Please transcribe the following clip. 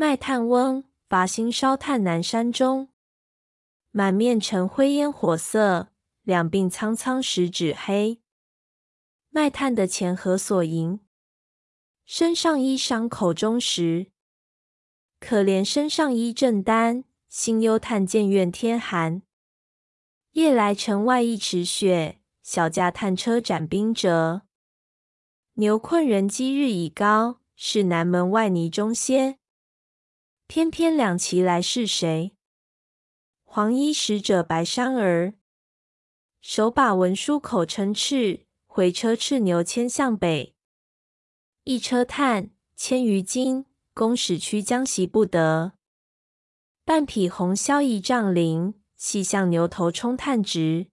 卖炭翁伐薪烧炭南山中，满面尘灰烟火色，两鬓苍苍十指黑。卖炭的钱何所营？身上衣裳口中食。可怜身上衣正单，心忧炭贱愿天寒。夜来城外一尺雪，小驾炭车斩冰辙。牛困人饥日已高，市南门外泥中歇。翩翩两骑来是谁？黄衣使者白衫儿，手把文书口称敕，回车叱牛牵向北。一车炭千余斤，公使驱将袭不得。半匹红绡一丈绫，细向牛头充炭直。